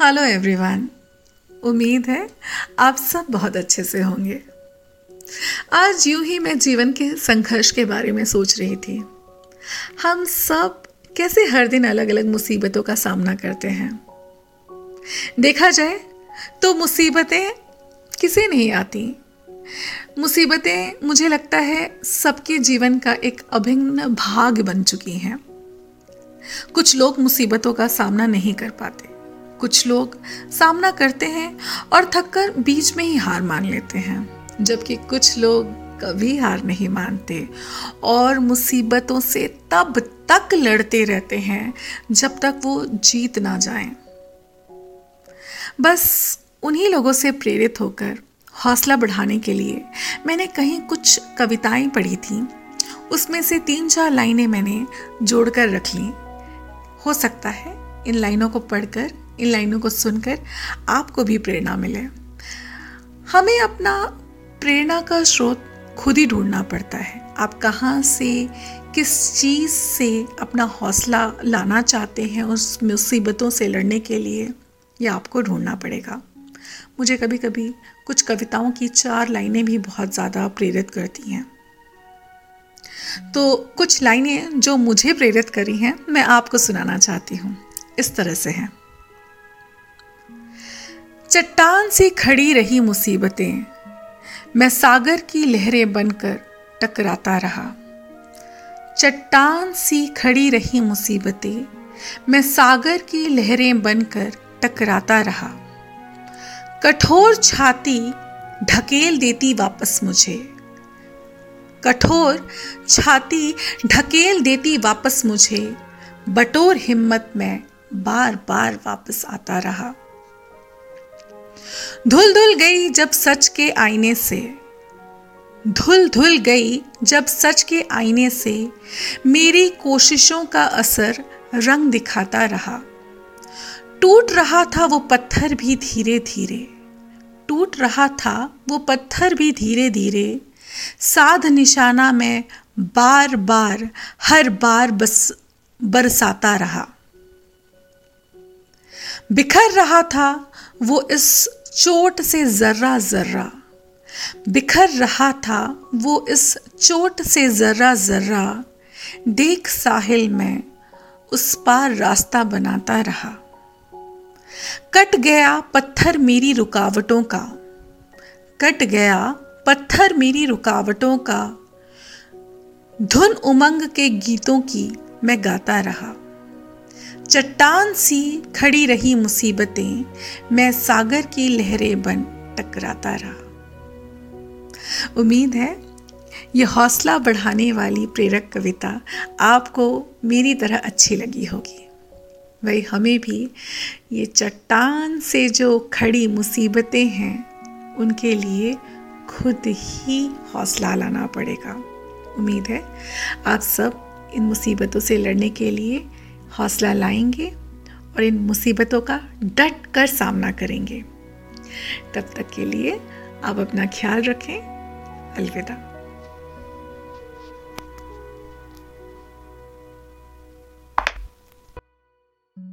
Hello everyone उम्मीद है आप सब बहुत अच्छे से होंगे। आज यूँ ही मैं जीवन के संघर्ष के बारे में सोच रही थी। हम सब कैसे हर दिन अलग अलग मुसीबतों का सामना करते हैं। देखा जाए तो मुसीबतें किसे नहीं आती। मुसीबतें मुझे लगता है सबके जीवन का एक अभिन्न भाग बन चुकी हैं। कुछ लोग मुसीबतों का सामना नहीं कर पाते। कुछ लोग सामना करते हैं और थककर बीच में ही हार मान लेते हैं, जबकि कुछ लोग कभी हार नहीं मानते और मुसीबतों से तब तक लड़ते रहते हैं जब तक वो जीत ना जाएँ। बस उन्हीं लोगों से प्रेरित होकर हौसला बढ़ाने के लिए मैंने कहीं कुछ कविताएँ पढ़ी थी उसमें से तीन चार लाइनें मैंने जोड़कर रख ली हो सकता है इन लाइनों को पढ़कर इन लाइनों को सुनकर आपको भी प्रेरणा मिले। हमें अपना प्रेरणा का स्रोत खुद ही ढूंढना पड़ता है। आप कहाँ से, किस चीज़ से अपना हौसला लाना चाहते हैं उस मुसीबतों से लड़ने के लिए, ये आपको ढूंढना पड़ेगा। मुझे कभी कभी कुछ कविताओं की चार लाइनें भी बहुत ज़्यादा प्रेरित करती हैं। तो कुछ लाइनें जो मुझे प्रेरित करी हैं, मैं आपको सुनाना चाहती हूँ। इस तरह से हैं। चट्टान से खड़ी रही मुसीबतें। मैं सागर की लहरें बनकर टकराता रहा। चट्टान सी खड़ी रही मुसीबतें। मैं सागर की लहरें बनकर टकराता रहा। कठोर छाती ढकेल देती वापस मुझे। कठोर छाती ढकेल देती वापस मुझे। बटोर हिम्मत में बार बार वापस आता रहा। धुल धुल गई जब सच के आईने से। धुल धुल गई जब सच के आईने से। मेरी कोशिशों का असर रंग दिखाता रहा। टूट रहा था वो पत्थर भी धीरे धीरे। टूट रहा था वो पत्थर भी धीरे धीरे। साध निशाना में बार बार, हर बार बस, बरसाता रहा। बिखर रहा था वो इस चोट से जर्रा जर्रा। बिखर रहा था, वो इस चोट से जर्रा जर्रा। देख साहिल में उस पार रास्ता बनाता रहा। कट गया पत्थर मेरी रुकावटों का। कट गया पत्थर मेरी रुकावटों का। धुन उमंग के गीतों की मैं गाता रहा। चट्टान सी खड़ी रही मुसीबतें, मैं सागर की लहरें बन टकराता रहा। उम्मीद है, यह हौसला बढ़ाने वाली प्रेरक कविता आपको मेरी तरह अच्छी लगी होगी। वही हमें भी ये चट्टान से जो खड़ी मुसीबतें हैं, उनके लिए खुद ही हौसला लाना पड़ेगा। उम्मीद है, आप सब इन मुसीबतों से लड़ने के लिए हौसला लाएँगे और इन मुसीबतों का डट कर सामना करेंगे। तब तक के लिए आप अपना ख्याल रखें। अलविदा।